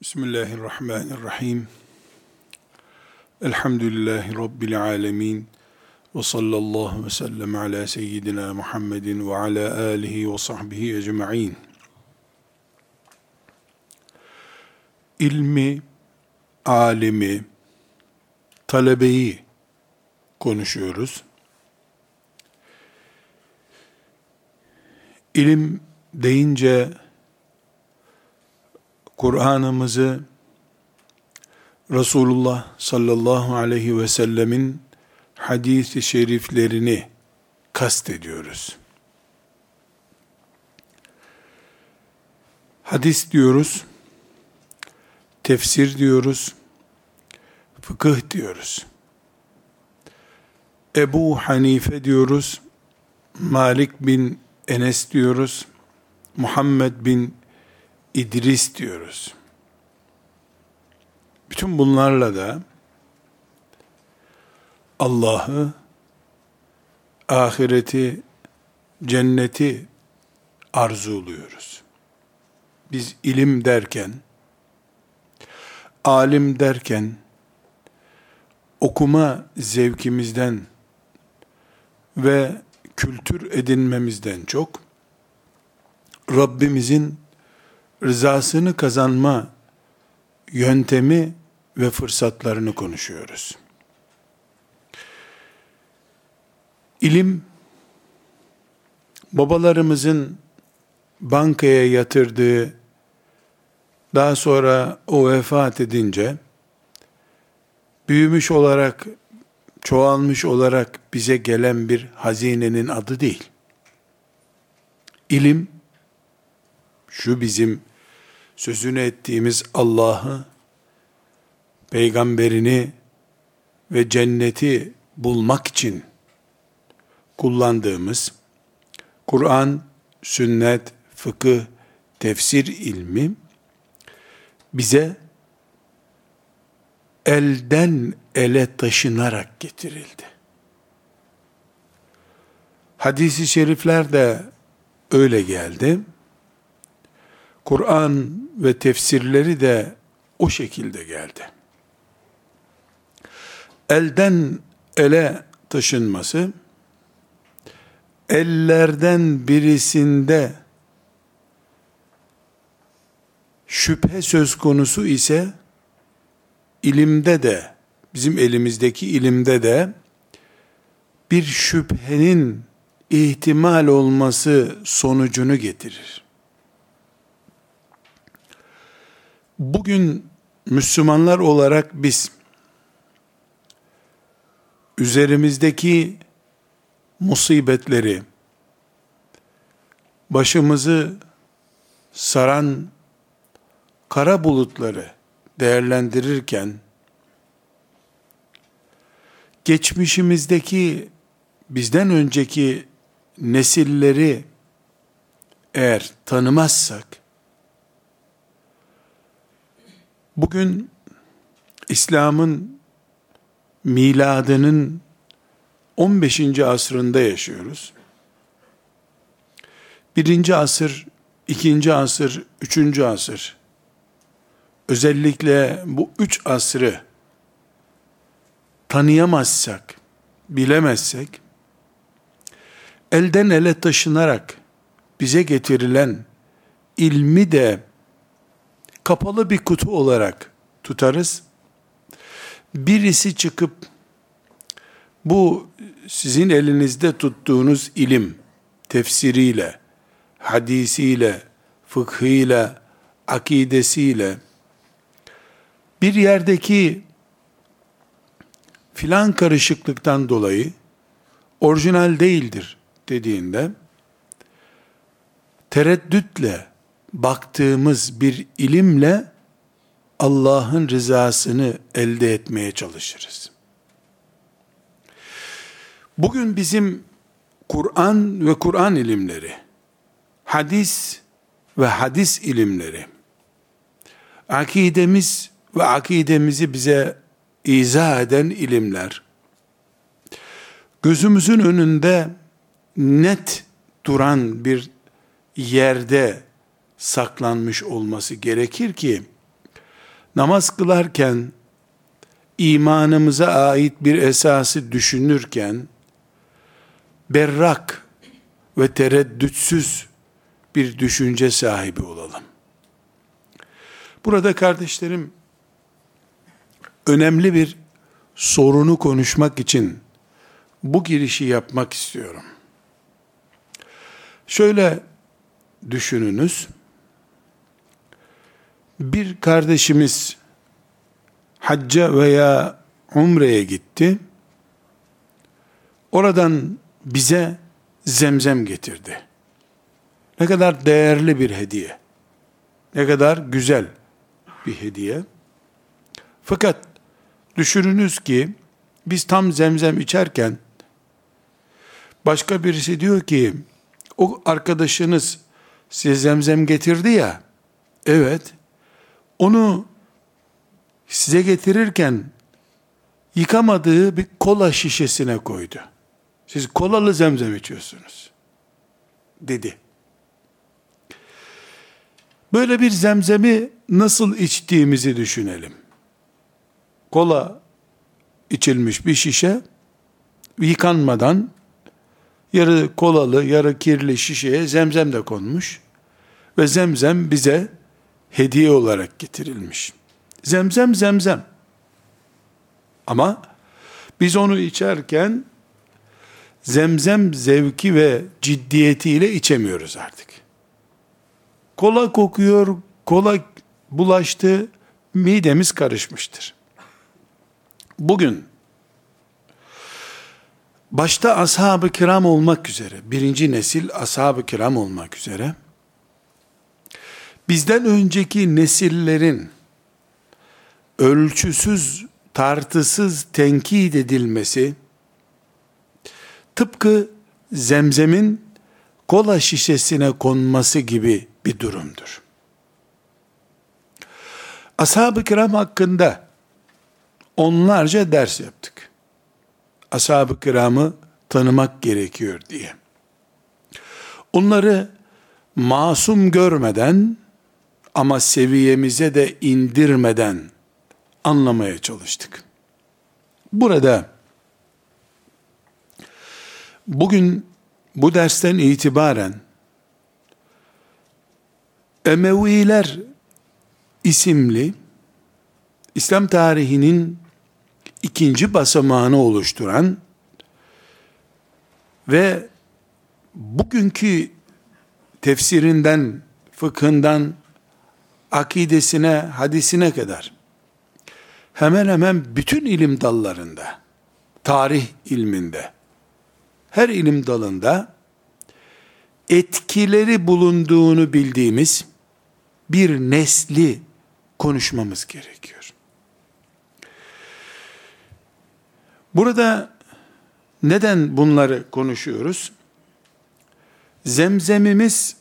Bismillahirrahmanirrahim. Elhamdülillahi Rabbil alemin. Ve sallallahu ve sellem ala seyyidina Muhammedin ve ala alihi ve sahbihi ecma'in. İlmi, alimi, talebeyi konuşuyoruz. İlim deyince Kur'an'ımızı Resulullah sallallahu aleyhi ve sellemin hadis-i şeriflerini kastediyoruz. Hadis diyoruz, tefsir diyoruz, fıkıh diyoruz. Ebu Hanife diyoruz, Malik bin Enes diyoruz, Muhammed bin İdris diyoruz. Bütün bunlarla da Allah'ı, ahireti, cenneti arzuluyoruz. Biz ilim derken, alim derken, okuma zevkimizden ve kültür edinmemizden çok, Rabbimizin rızasını kazanma yöntemi ve fırsatlarını konuşuyoruz. İlim, babalarımızın bankaya yatırdığı, daha sonra o vefat edince, büyümüş olarak, çoğalmış olarak bize gelen bir hazinenin adı değil. İlim, şu bizim sözünü ettiğimiz Allah'ı, peygamberini ve cenneti bulmak için kullandığımız Kur'an, sünnet, fıkıh, tefsir ilmi bize elden ele taşınarak getirildi. Hadis-i şerifler de öyle geldi. Kur'an ve tefsirleri de o şekilde geldi. Elden ele taşınması, ellerden birisinde şüphe söz konusu ise, ilimde de, bizim elimizdeki ilimde de, bir şüphenin ihtimal olması sonucunu getirir. Bugün Müslümanlar olarak biz üzerimizdeki musibetleri, başımızı saran kara bulutları değerlendirirken, geçmişimizdeki bizden önceki nesilleri eğer tanımazsak, Bugün İslam'ın miladının 15. asrında yaşıyoruz. Birinci asır, ikinci asır, üçüncü asır, özellikle bu üç asrı tanıyamazsak, bilemezsek, elden ele taşınarak bize getirilen ilmi de kapalı bir kutu olarak tutarız. Birisi çıkıp bu sizin elinizde tuttuğunuz ilim tefsiriyle, hadisiyle, fıkhıyla, akidesiyle bir yerdeki filan karışıklıktan dolayı orijinal değildir dediğinde tereddütle baktığımız bir ilimle Allah'ın rızasını elde etmeye çalışırız. Bugün bizim Kur'an ve Kur'an ilimleri, hadis ve hadis ilimleri, akidemiz ve akidemizi bize izah eden ilimler, gözümüzün önünde net duran bir yerde saklanmış olması gerekir ki namaz kılarken imanımıza ait bir esası düşünürken berrak ve tereddütsüz bir düşünce sahibi olalım. Burada kardeşlerim önemli bir sorunu konuşmak için bu girişi yapmak istiyorum. Şöyle düşününüz. Bir kardeşimiz hacca veya umreye gitti. Oradan bize zemzem getirdi. Ne kadar değerli bir hediye. Ne kadar güzel bir hediye. Fakat düşününüz ki biz tam zemzem içerken başka birisi diyor ki o arkadaşınız size zemzem getirdi ya evet onu size getirirken yıkamadığı bir kola şişesine koydu. Siz kolalı zemzem içiyorsunuz. Dedi. Böyle bir zemzemi nasıl içtiğimizi düşünelim. Kola içilmiş bir şişe yıkanmadan yarı kolalı, yarı kirli şişeye zemzem de konmuş ve zemzem bize hediye olarak getirilmiş. Zemzem zemzem. Ama biz onu içerken zemzem zevki ve ciddiyetiyle içemiyoruz artık. Kola kokuyor, kola bulaştı, midemiz karışmıştır. Bugün başta ashab-ı kiram olmak üzere, birinci nesil ashab-ı kiram olmak üzere, bizden önceki nesillerin ölçüsüz, tartısız tenkit edilmesi, tıpkı zemzemin kola şişesine konması gibi bir durumdur. Ashab-ı kiram hakkında onlarca ders yaptık. Ashab-ı kiramı tanımak gerekiyor diye. Onları masum görmeden ama seviyemize de indirmeden anlamaya çalıştık. Burada bugün bu dersten itibaren Emeviler isimli İslam tarihinin ikinci basamağını oluşturan ve bugünkü tefsirinden, fıkhından, akidesine, hadisine kadar hemen hemen bütün ilim dallarında, tarih ilminde, her ilim dalında etkileri bulunduğunu bildiğimiz bir nesli konuşmamız gerekiyor. Burada neden bunları konuşuyoruz? Zemzemimiz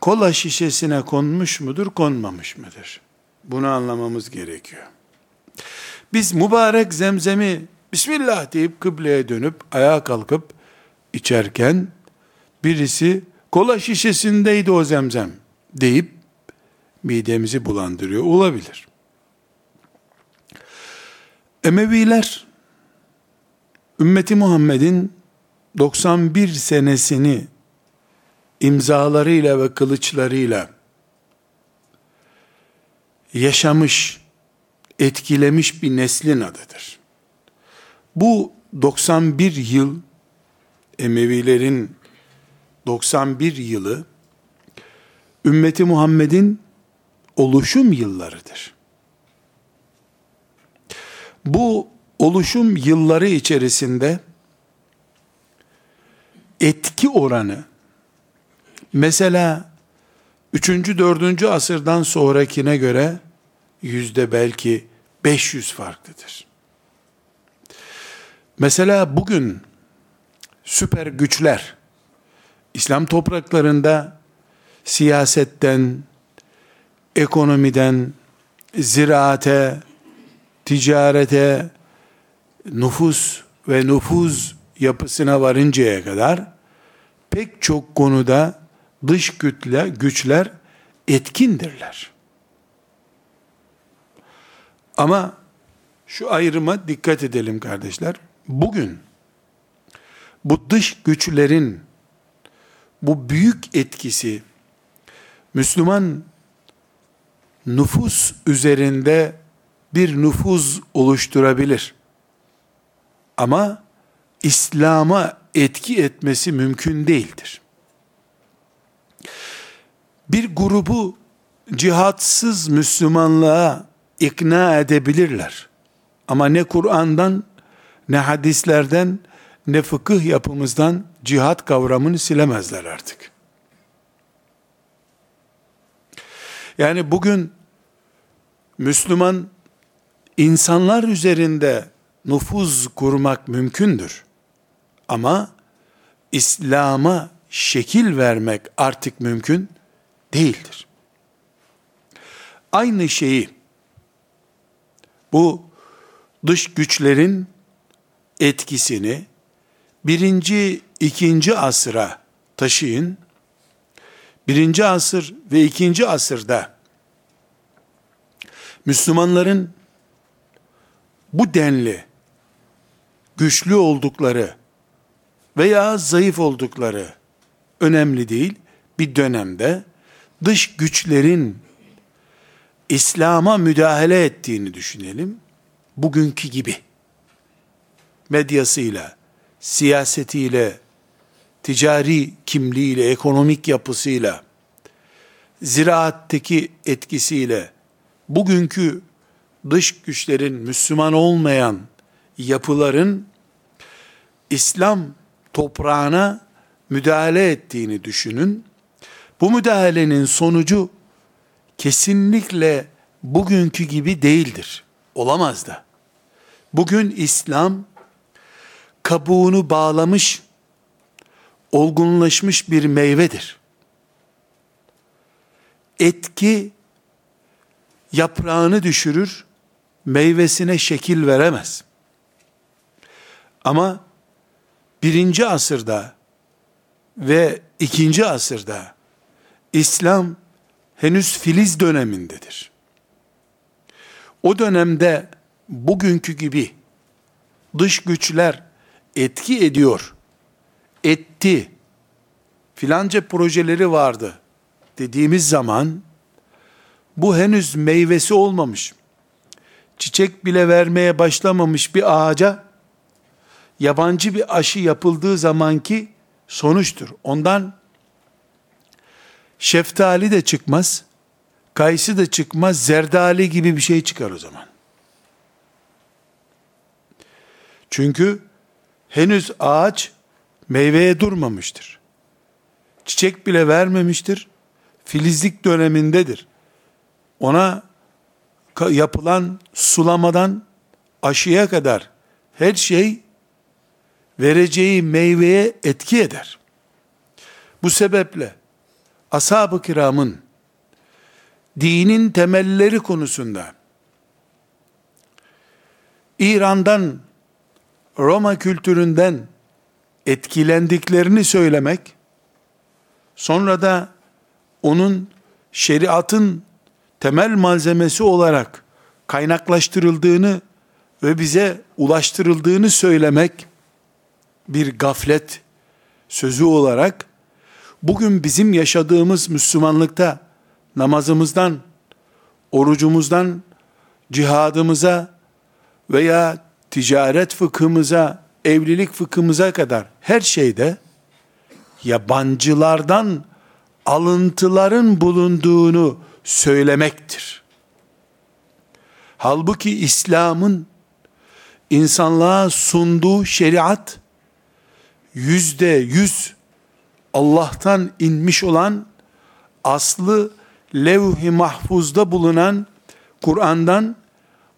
kola şişesine konmuş mudur, konmamış mıdır? Bunu anlamamız gerekiyor. Biz mübarek zemzemi Bismillah deyip kıbleye dönüp ayağa kalkıp içerken birisi kola şişesindeydi o zemzem deyip midemizi bulandırıyor olabilir. Emeviler ümmeti Muhammed'in 91 senesini imzalarıyla ve kılıçlarıyla yaşamış, etkilemiş bir neslin adıdır. Bu 91 yıl Emevilerin 91 yılı ümmeti Muhammed'in oluşum yıllarıdır. Bu oluşum yılları içerisinde etki oranı mesela 3. 4. asırdan sonrakine göre yüzde belki 500 farklıdır. Mesela bugün süper güçler İslam topraklarında siyasetten, ekonomiden, ziraate, ticarete, nüfus ve nüfuz yapısına varıncaya kadar pek çok konuda dış güçler, güçler etkindirler. Ama şu ayrıma dikkat edelim kardeşler. Bugün bu dış güçlerin bu büyük etkisi Müslüman nüfus üzerinde bir nüfuz oluşturabilir. Ama İslam'a etki etmesi mümkün değildir. Bir grubu cihatsız Müslümanlığa ikna edebilirler. Ama ne Kur'an'dan, ne hadislerden, ne fıkıh yapımızdan cihat kavramını silemezler artık. Yani bugün Müslüman insanlar üzerinde nüfuz kurmak mümkündür. Ama İslam'a şekil vermek artık mümkün değildir. Aynı şeyi bu dış güçlerin etkisini birinci, ikinci asıra taşıyın. Birinci asır ve ikinci asırda Müslümanların bu denli güçlü oldukları veya zayıf oldukları önemli değil. Bir dönemde dış güçlerin İslam'a müdahale ettiğini düşünelim. Bugünkü gibi. Medyasıyla, siyasetiyle, ticari kimliğiyle, ekonomik yapısıyla, ziraatteki etkisiyle, bugünkü dış güçlerin Müslüman olmayan yapıların İslam toprağına müdahale ettiğini düşünün. Bu müdahalenin sonucu kesinlikle bugünkü gibi değildir. Olamaz da. Bugün İslam kabuğunu bağlamış, olgunlaşmış bir meyvedir. Etki yaprağını düşürür, meyvesine şekil veremez. Ama birinci asırda ve ikinci asırda İslam henüz filiz dönemindedir. O dönemde bugünkü gibi dış güçler etki ediyor, etti, filanca projeleri vardı dediğimiz zaman bu henüz meyvesi olmamış, çiçek bile vermeye başlamamış bir ağaca yabancı bir aşı yapıldığı zamanki sonuçtur. Ondan şeftali de çıkmaz, kayısı da çıkmaz, zerdali gibi bir şey çıkar o zaman. Çünkü henüz ağaç meyveye durmamıştır. Çiçek bile vermemiştir. Filizlik dönemindedir. Ona yapılan sulamadan aşıya kadar her şey vereceği meyveye etki eder. Bu sebeple ashab-ı kiramın dinin temelleri konusunda İran'dan Roma kültüründen etkilendiklerini söylemek sonra da onun şeriatın temel malzemesi olarak kaynaklaştırıldığını ve bize ulaştırıldığını söylemek bir gaflet sözü olarak bugün bizim yaşadığımız Müslümanlıkta namazımızdan, orucumuzdan, cihadımıza veya ticaret fıkhımıza, evlilik fıkhımıza kadar her şeyde yabancılardan alıntıların bulunduğunu söylemektir. Halbuki İslam'ın insanlığa sunduğu şeriat yüzde yüz Allah'tan inmiş olan aslı levh-i mahfuzda bulunan Kur'an'dan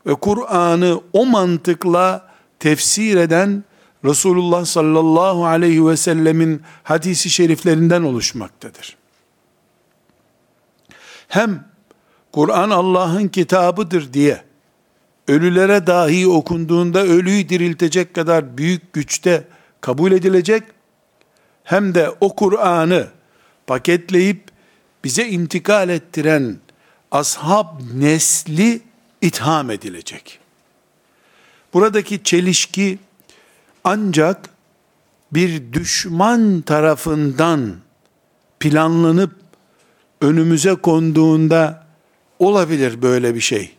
ve Kur'an'ı o mantıkla tefsir eden Resulullah sallallahu aleyhi ve sellemin hadisi şeriflerinden oluşmaktadır. Hem Kur'an Allah'ın kitabıdır diye ölülere dahi okunduğunda ölüyü diriltecek kadar büyük güçte kabul edilecek hem de o Kur'an'ı paketleyip bize intikal ettiren ashab nesli itham edilecek. Buradaki çelişki ancak bir düşman tarafından planlanıp önümüze konduğunda olabilir böyle bir şey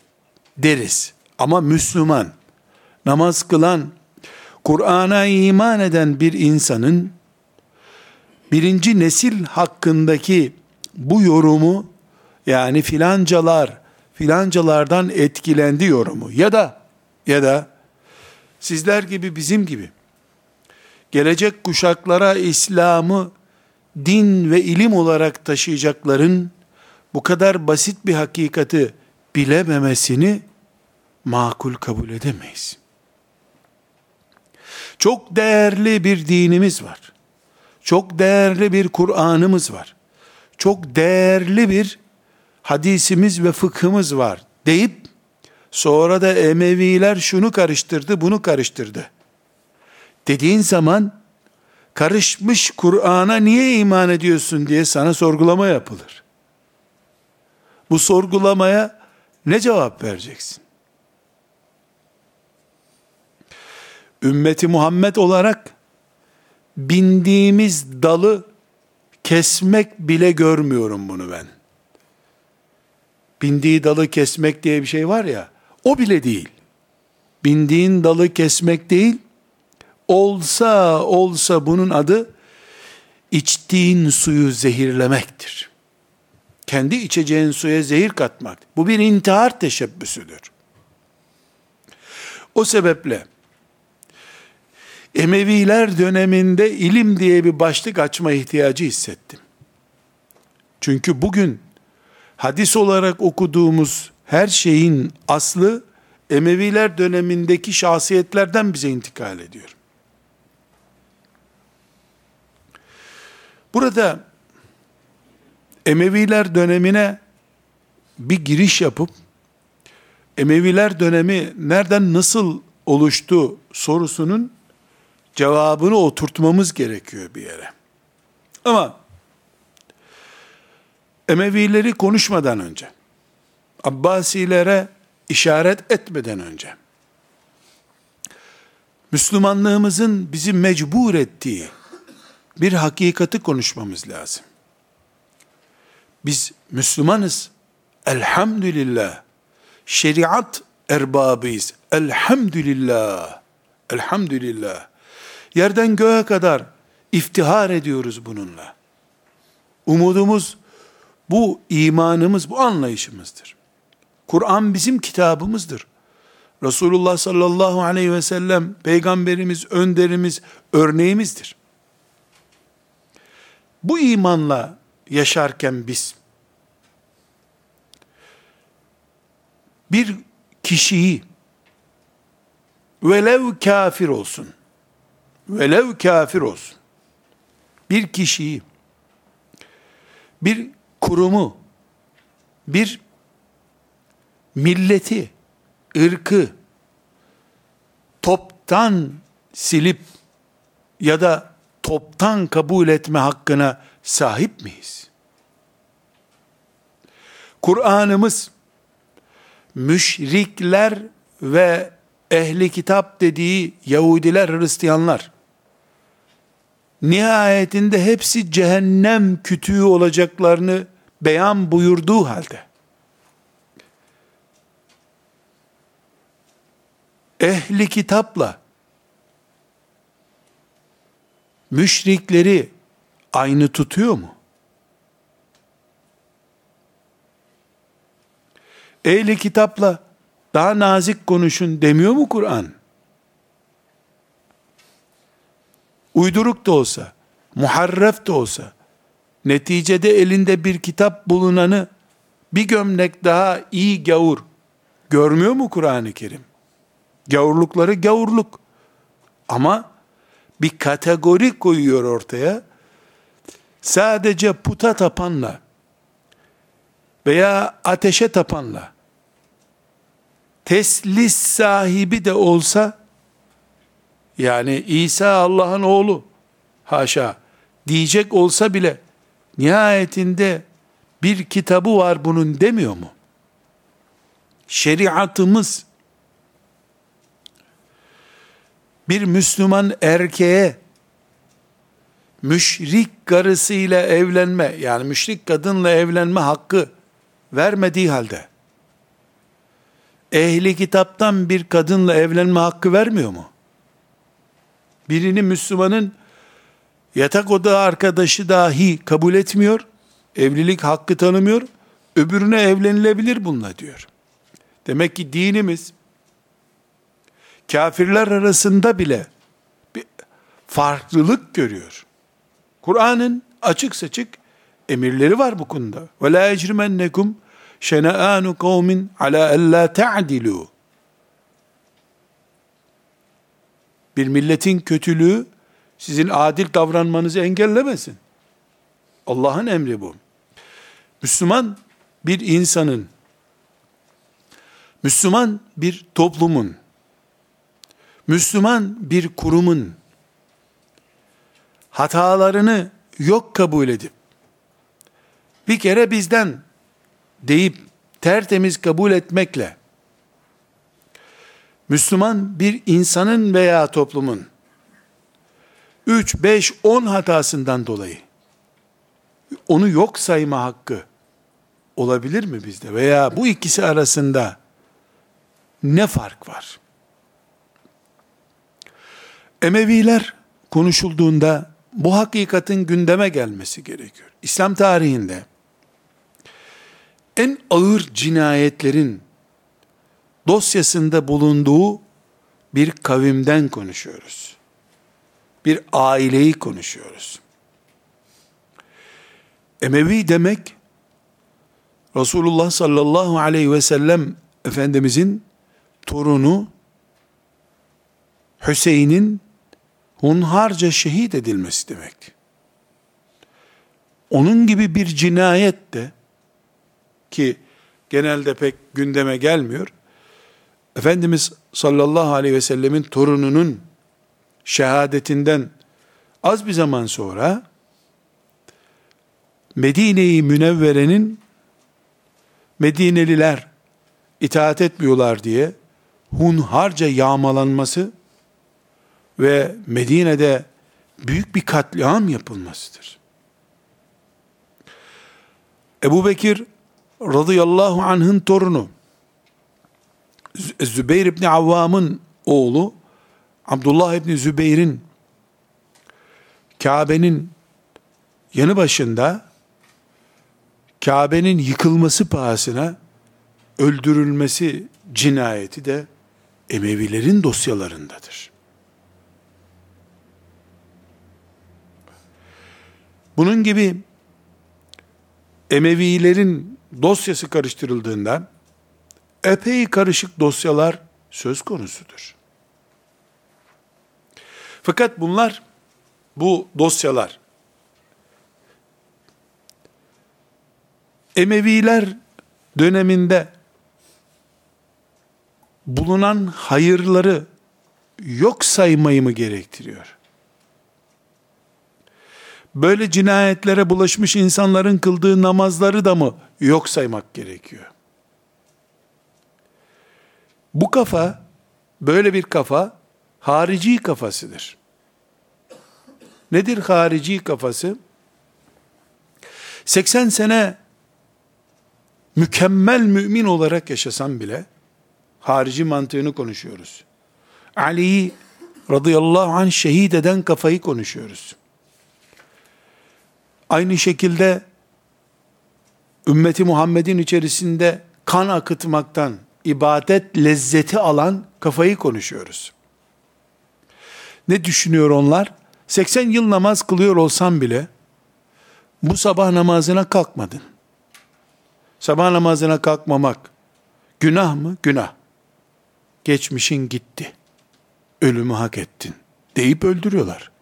deriz. Ama Müslüman, namaz kılan, Kur'an'a iman eden bir insanın birinci nesil hakkındaki bu yorumu yani filancalar filancalardan etkilendi yorumu ya da ya da sizler gibi bizim gibi gelecek kuşaklara İslam'ı din ve ilim olarak taşıyacakların bu kadar basit bir hakikati bilememesini makul kabul edemeyiz. Çok değerli bir dinimiz var. Çok değerli bir Kur'an'ımız var. Çok değerli bir hadisimiz ve fıkhımız var deyip sonra da Emeviler şunu karıştırdı, bunu karıştırdı. Dediğin zaman karışmış Kur'an'a niye iman ediyorsun diye sana sorgulama yapılır. Bu sorgulamaya ne cevap vereceksin? Ümmeti Muhammed olarak bindiğimiz dalı kesmek bile görmüyorum bunu ben. Bindiği dalı kesmek diye bir şey var ya, o bile değil. Bindiğin dalı kesmek değil, olsa olsa bunun adı içtiğin suyu zehirlemektir. Kendi içeceğin suya zehir katmak. Bu bir intihar teşebbüsüdür. O sebeple Emeviler döneminde ilim diye bir başlık açma ihtiyacı hissettim. Çünkü bugün hadis olarak okuduğumuz her şeyin aslı Emeviler dönemindeki şahsiyetlerden bize intikal ediyor. Burada Emeviler dönemine bir giriş yapıp Emeviler dönemi nereden nasıl oluştu sorusunun cevabını oturtmamız gerekiyor bir yere. Ama Emevileri konuşmadan önce, Abbasilere işaret etmeden önce, Müslümanlığımızın bizi mecbur ettiği bir hakikati konuşmamız lazım. Biz Müslümanız. Elhamdülillah. Şeriat erbabıyız. Elhamdülillah. Elhamdülillah. Yerden göğe kadar iftihar ediyoruz bununla. Umudumuz bu imanımız, bu anlayışımızdır. Kur'an bizim kitabımızdır. Resulullah sallallahu aleyhi ve sellem peygamberimiz, önderimiz, örneğimizdir. Bu imanla yaşarken biz bir kişiyi velev kafir olsun velev kafir olsun bir kişiyi bir kurumu bir milleti ırkı toptan silip ya da toptan kabul etme hakkına sahip miyiz? Kur'an'ımız müşrikler ve ehli kitap dediği Yahudiler, Hristiyanlar nihayetinde hepsi cehennem kütüğü olacaklarını beyan buyurduğu halde ehli kitapla müşrikleri aynı tutuyor mu? Ehli kitapla daha nazik konuşun demiyor mu Kur'an? Uyduruk da olsa, muharref de olsa, neticede elinde bir kitap bulunanı bir gömlek daha iyi gavur görmüyor mu Kur'an-ı Kerim? Gavurlukları gavurluk. Ama bir kategori koyuyor ortaya. Sadece puta tapanla veya ateşe tapanla teslis sahibi de olsa yani İsa Allah'ın oğlu haşa diyecek olsa bile nihayetinde bir kitabı var bunun demiyor mu? şeriatımız bir Müslüman erkeğe müşrik karısıyla evlenme yani müşrik kadınla evlenme hakkı vermediği halde ehli kitaptan bir kadınla evlenme hakkı vermiyor mu? Birini Müslümanın yatak oda arkadaşı dahi kabul etmiyor, evlilik hakkı tanımıyor, öbürüne evlenilebilir bununla diyor. Demek ki dinimiz kafirler arasında bile bir farklılık görüyor. Kur'an'ın açık saçık emirleri var bu konuda. Ve la ecrimennekum şena'anu kavmin ala alla ta'dilu. Bir milletin kötülüğü sizin adil davranmanızı engellemesin. Allah'ın emri bu. Müslüman bir insanın, Müslüman bir toplumun, Müslüman bir kurumun hatalarını yok kabul edip bir kere bizden deyip tertemiz kabul etmekle Müslüman bir insanın veya toplumun 3, 5, 10 hatasından dolayı onu yok sayma hakkı olabilir mi bizde? Veya bu ikisi arasında ne fark var? Emeviler konuşulduğunda bu hakikatin gündeme gelmesi gerekiyor. İslam tarihinde en ağır cinayetlerin dosyasında bulunduğu bir kavimden konuşuyoruz. Bir aileyi konuşuyoruz. Emevi demek Resulullah sallallahu aleyhi ve sellem Efendimizin torunu Hüseyin'in hunharca şehit edilmesi demek. Onun gibi bir cinayet de ki genelde pek gündeme gelmiyor. Efendimiz sallallahu aleyhi ve sellemin torununun şehadetinden az bir zaman sonra Medine-i Münevvere'nin Medineliler itaat etmiyorlar diye hunharca yağmalanması ve Medine'de büyük bir katliam yapılmasıdır. Ebu Bekir radıyallahu anh'ın torunu Zübeyir İbni Avvam'ın oğlu Abdullah İbni Zübeyir'in Kabe'nin yanı başında Kabe'nin yıkılması pahasına öldürülmesi cinayeti de Emevilerin dosyalarındadır. Bunun gibi Emevilerin dosyası karıştırıldığında epey karışık dosyalar söz konusudur. Fakat bunlar, bu dosyalar, Emeviler döneminde bulunan hayırları yok saymayı mı gerektiriyor? Böyle cinayetlere bulaşmış insanların kıldığı namazları da mı yok saymak gerekiyor? Bu kafa, böyle bir kafa, harici kafasıdır. Nedir harici kafası? 80 sene mükemmel mümin olarak yaşasam bile, harici mantığını konuşuyoruz. Ali'yi radıyallahu anh şehit eden kafayı konuşuyoruz. Aynı şekilde ümmeti Muhammed'in içerisinde kan akıtmaktan ibadet lezzeti alan kafayı konuşuyoruz. Ne düşünüyor onlar? 80 yıl namaz kılıyor olsam bile bu sabah namazına kalkmadın. Sabah namazına kalkmamak günah mı? Günah. Geçmişin gitti. Ölümü hak ettin deyip öldürüyorlar.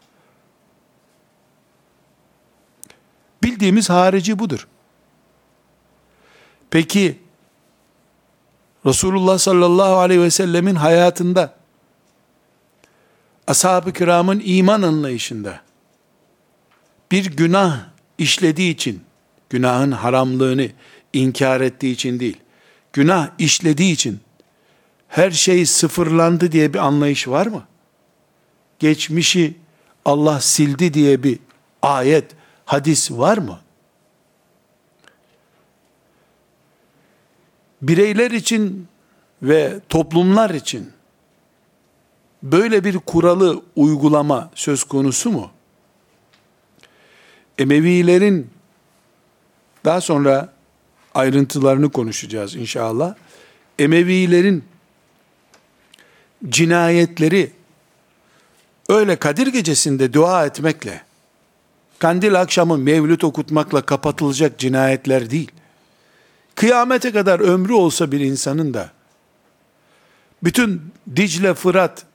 Bildiğimiz harici budur. Peki Resulullah sallallahu aleyhi ve sellemin hayatında ashab-ı kiramın iman anlayışında bir günah işlediği için günahın haramlığını inkar ettiği için değil günah işlediği için her şey sıfırlandı diye bir anlayış var mı? Geçmişi Allah sildi diye bir ayet, hadis var mı? Bireyler için ve toplumlar için böyle bir kuralı uygulama söz konusu mu? Emevilerin daha sonra ayrıntılarını konuşacağız inşallah. Emevilerin cinayetleri öyle Kadir gecesinde dua etmekle, kandil akşamı mevlüt okutmakla kapatılacak cinayetler değil. Kıyamete kadar ömrü olsa bir insanın da, bütün Dicle Fırat,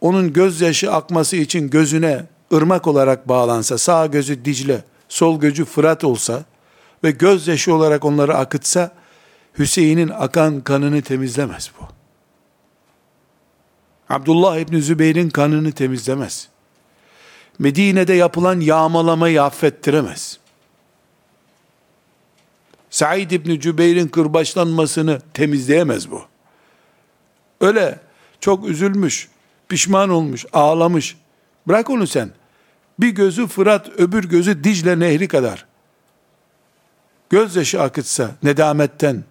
onun gözyaşı akması için gözüne ırmak olarak bağlansa, sağ gözü Dicle, sol gözü Fırat olsa ve gözyaşı olarak onları akıtsa, Hüseyin'in akan kanını temizlemez bu. Abdullah İbni Zübeyir'in kanını temizlemez. Medine'de yapılan yağmalamayı affettiremez. Said İbni Cübeyr'in kırbaçlanmasını temizleyemez bu. Öyle çok üzülmüş, pişman olmuş, ağlamış. Bırak onu sen. Bir gözü Fırat, öbür gözü Dicle Nehri kadar. Gözyaşı akıtsa nedametten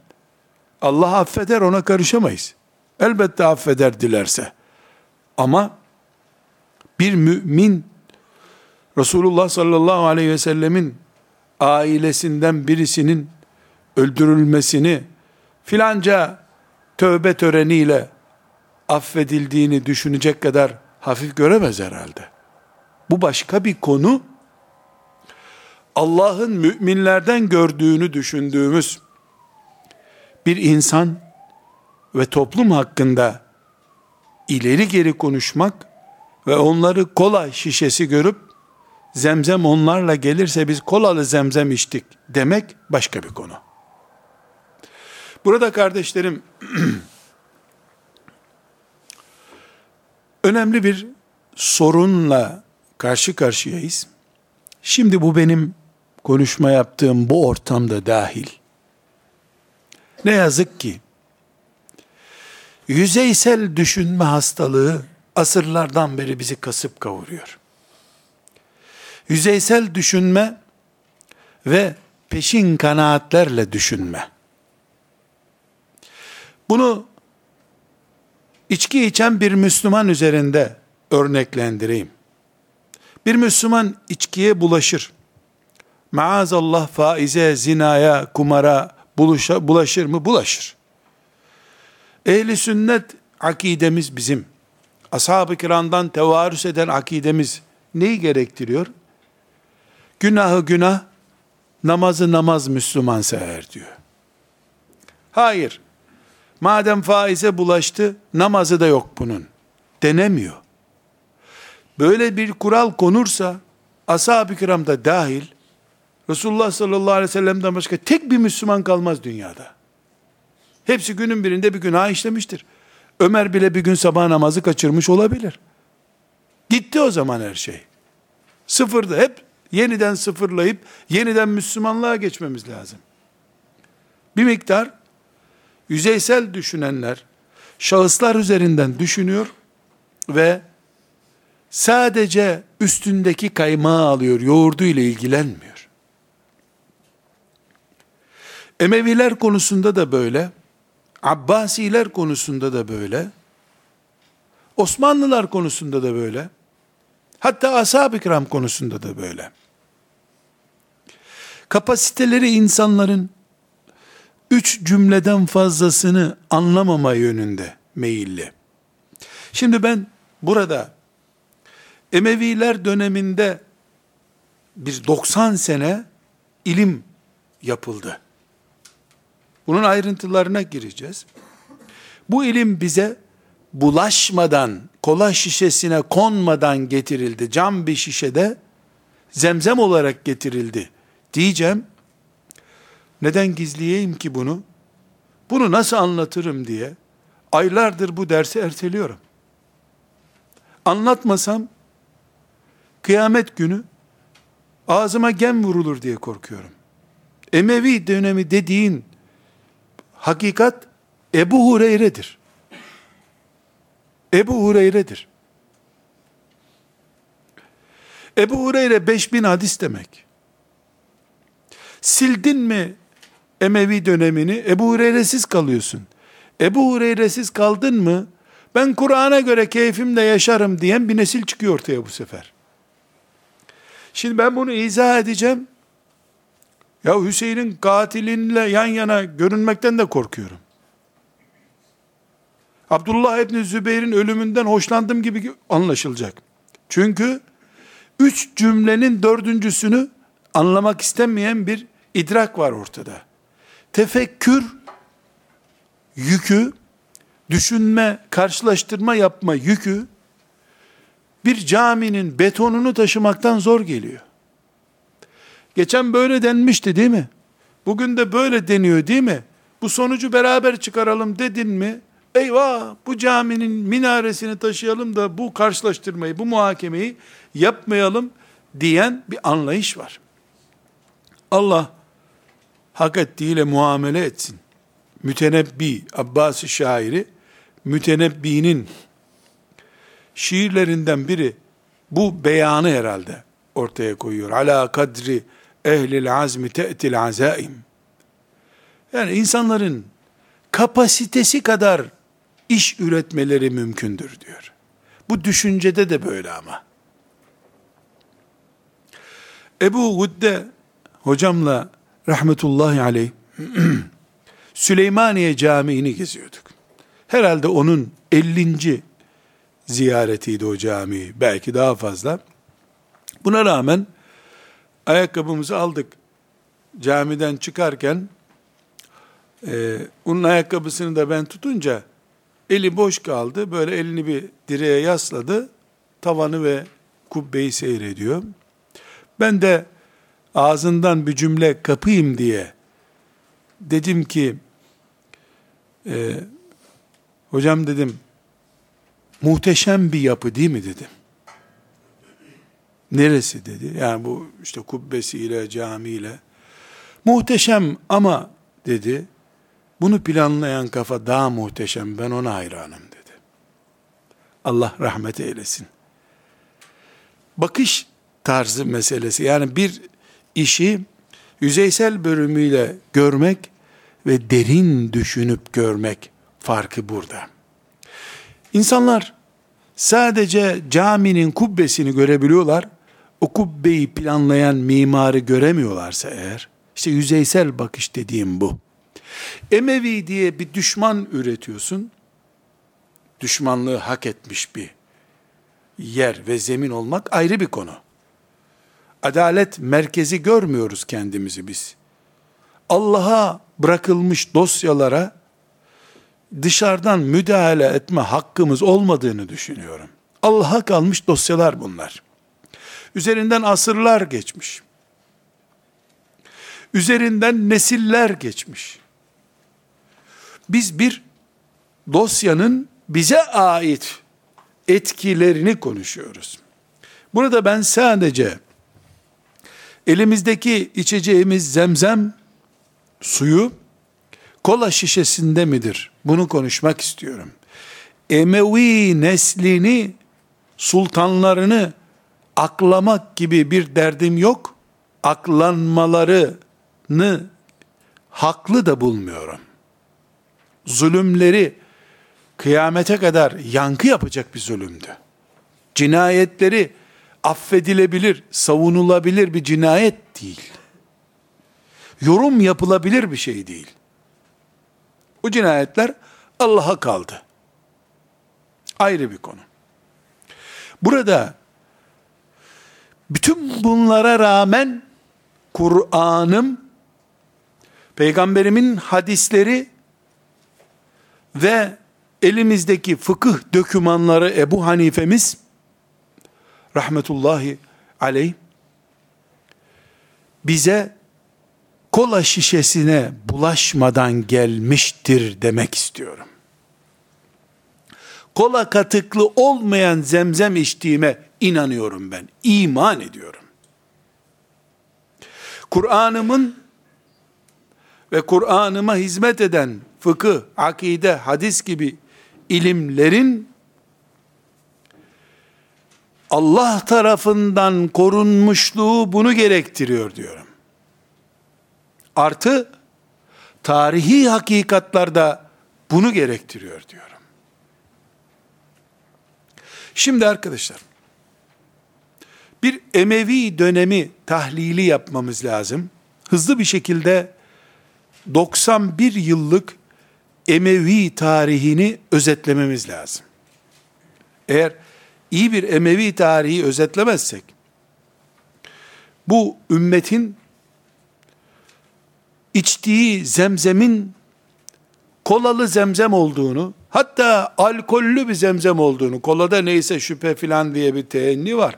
Allah affeder ona karışamayız. Elbette affeder dilerse. Ama bir mümin Resulullah sallallahu aleyhi ve sellemin ailesinden birisinin öldürülmesini filanca tövbe töreniyle affedildiğini düşünecek kadar hafif göremez herhalde. Bu başka bir konu. Allah'ın müminlerden gördüğünü düşündüğümüz bir insan ve toplum hakkında ileri geri konuşmak ve onları kola şişesi görüp zemzem onlarla gelirse biz kolalı zemzem içtik demek başka bir konu. Burada kardeşlerim önemli bir sorunla karşı karşıyayız. Şimdi bu benim konuşma yaptığım bu ortamda dahil. Ne yazık ki yüzeysel düşünme hastalığı asırlardan beri bizi kasıp kavuruyor. Yüzeysel düşünme ve peşin kanaatlerle düşünme. Bunu içki içen bir Müslüman üzerinde örneklendireyim. Bir Müslüman içkiye bulaşır. Maazallah faize, zinaya, kumara bulaşır, bulaşır mı? Bulaşır. Ehli sünnet akidemiz bizim. Ashab-ı kiramdan tevarüs eden akidemiz neyi gerektiriyor? Günahı günah, namazı namaz Müslüman seher diyor. Hayır. Madem faize bulaştı, namazı da yok bunun. Denemiyor. Böyle bir kural konursa, ashab-ı kiram da dahil, Resulullah sallallahu aleyhi ve sellem'den başka tek bir Müslüman kalmaz dünyada. Hepsi günün birinde bir günah işlemiştir. Ömer bile bir gün sabah namazı kaçırmış olabilir. Gitti o zaman her şey. Sıfırda hep yeniden sıfırlayıp yeniden Müslümanlığa geçmemiz lazım. Bir miktar yüzeysel düşünenler şahıslar üzerinden düşünüyor ve sadece üstündeki kaymağı alıyor, yoğurdu ile ilgilenmiyor. Emeviler konusunda da böyle, Abbasiler konusunda da böyle, Osmanlılar konusunda da böyle, hatta ashab-ı kiram konusunda da böyle. Kapasiteleri insanların üç cümleden fazlasını anlamama yönünde meyilli. Şimdi ben burada Emeviler döneminde bir 90 sene ilim yapıldı. Bunun ayrıntılarına gireceğiz. Bu ilim bize bulaşmadan, kola şişesine konmadan getirildi. Cam bir şişede zemzem olarak getirildi. Diyeceğim, neden gizleyeyim ki bunu? Bunu nasıl anlatırım diye aylardır bu dersi erteliyorum. Anlatmasam kıyamet günü ağzıma gem vurulur diye korkuyorum. Emevi dönemi dediğin hakikat Ebu Hureyre'dir. Ebu Hureyre'dir. Ebu Hureyre 5000 hadis demek. Sildin mi Emevi dönemini Ebu Hureyre'siz kalıyorsun. Ebu Hureyre'siz kaldın mı ben Kur'an'a göre keyfimle yaşarım diyen bir nesil çıkıyor ortaya bu sefer. Şimdi ben bunu izah edeceğim. Ya Hüseyin'in katilinle yan yana görünmekten de korkuyorum. Abdullah İbni Zübeyir'in ölümünden hoşlandım gibi anlaşılacak. Çünkü üç cümlenin dördüncüsünü anlamak istemeyen bir idrak var ortada. Tefekkür yükü, düşünme, karşılaştırma yapma yükü bir caminin betonunu taşımaktan zor geliyor. Geçen böyle denmişti değil mi? Bugün de böyle deniyor değil mi? Bu sonucu beraber çıkaralım dedin mi? Eyvah bu caminin minaresini taşıyalım da bu karşılaştırmayı, bu muhakemeyi yapmayalım diyen bir anlayış var. Allah hak ettiğiyle muamele etsin. Mütenebbi, Abbas şairi, Mütenebbi'nin şiirlerinden biri bu beyanı herhalde ortaya koyuyor. Ala kadri ehlil azmi te'til azaim. Yani insanların kapasitesi kadar iş üretmeleri mümkündür diyor. Bu düşüncede de böyle ama. Ebu Gudde hocamla rahmetullahi aleyh Süleymaniye Camii'ni geziyorduk. Herhalde onun 50. ziyaretiydi o cami. Belki daha fazla. Buna rağmen ayakkabımızı aldık. Camiden çıkarken e, onun ayakkabısını da ben tutunca eli boş kaldı. Böyle elini bir direğe yasladı. Tavanı ve kubbeyi seyrediyor. Ben de ağzından bir cümle kapayım diye dedim ki e, hocam dedim muhteşem bir yapı değil mi dedim. Neresi dedi. Yani bu işte kubbesiyle, camiyle. Muhteşem ama dedi. Bunu planlayan kafa daha muhteşem. Ben ona hayranım dedi. Allah rahmet eylesin. Bakış tarzı meselesi. Yani bir işi yüzeysel bölümüyle görmek ve derin düşünüp görmek farkı burada. İnsanlar sadece caminin kubbesini görebiliyorlar. O kubbeyi planlayan mimarı göremiyorlarsa eğer, işte yüzeysel bakış dediğim bu. Emevi diye bir düşman üretiyorsun. Düşmanlığı hak etmiş bir yer ve zemin olmak ayrı bir konu. Adalet merkezi görmüyoruz kendimizi biz. Allah'a bırakılmış dosyalara dışarıdan müdahale etme hakkımız olmadığını düşünüyorum. Allah'a kalmış dosyalar bunlar. Üzerinden asırlar geçmiş. Üzerinden nesiller geçmiş. Biz bir dosyanın bize ait etkilerini konuşuyoruz. Burada ben sadece elimizdeki içeceğimiz zemzem suyu kola şişesinde midir? Bunu konuşmak istiyorum. Emevi neslini, sultanlarını aklamak gibi bir derdim yok. Aklanmalarını haklı da bulmuyorum. Zulümleri kıyamete kadar yankı yapacak bir zulümdü. Cinayetleri affedilebilir, savunulabilir bir cinayet değil. Yorum yapılabilir bir şey değil. O cinayetler Allah'a kaldı. Ayrı bir konu. Burada bütün bunlara rağmen Kur'an'ım, peygamberimin hadisleri ve elimizdeki fıkıh dökümanları Ebu Hanifemiz rahmetullahi aleyh bize kola şişesine bulaşmadan gelmiştir demek istiyorum. Kola katıklı olmayan zemzem içtiğime inanıyorum ben. İman ediyorum. Kur'an'ımın ve Kur'an'ıma hizmet eden fıkıh, akide, hadis gibi ilimlerin Allah tarafından korunmuşluğu bunu gerektiriyor diyorum. Artı tarihi hakikatlarda bunu gerektiriyor diyorum. Şimdi arkadaşlar bir Emevi dönemi tahlili yapmamız lazım. Hızlı bir şekilde 91 yıllık Emevi tarihini özetlememiz lazım. Eğer iyi bir Emevi tarihi özetlemezsek, bu ümmetin içtiği zemzemin kolalı zemzem olduğunu, hatta alkollü bir zemzem olduğunu, kolada neyse şüphe filan diye bir teenni var.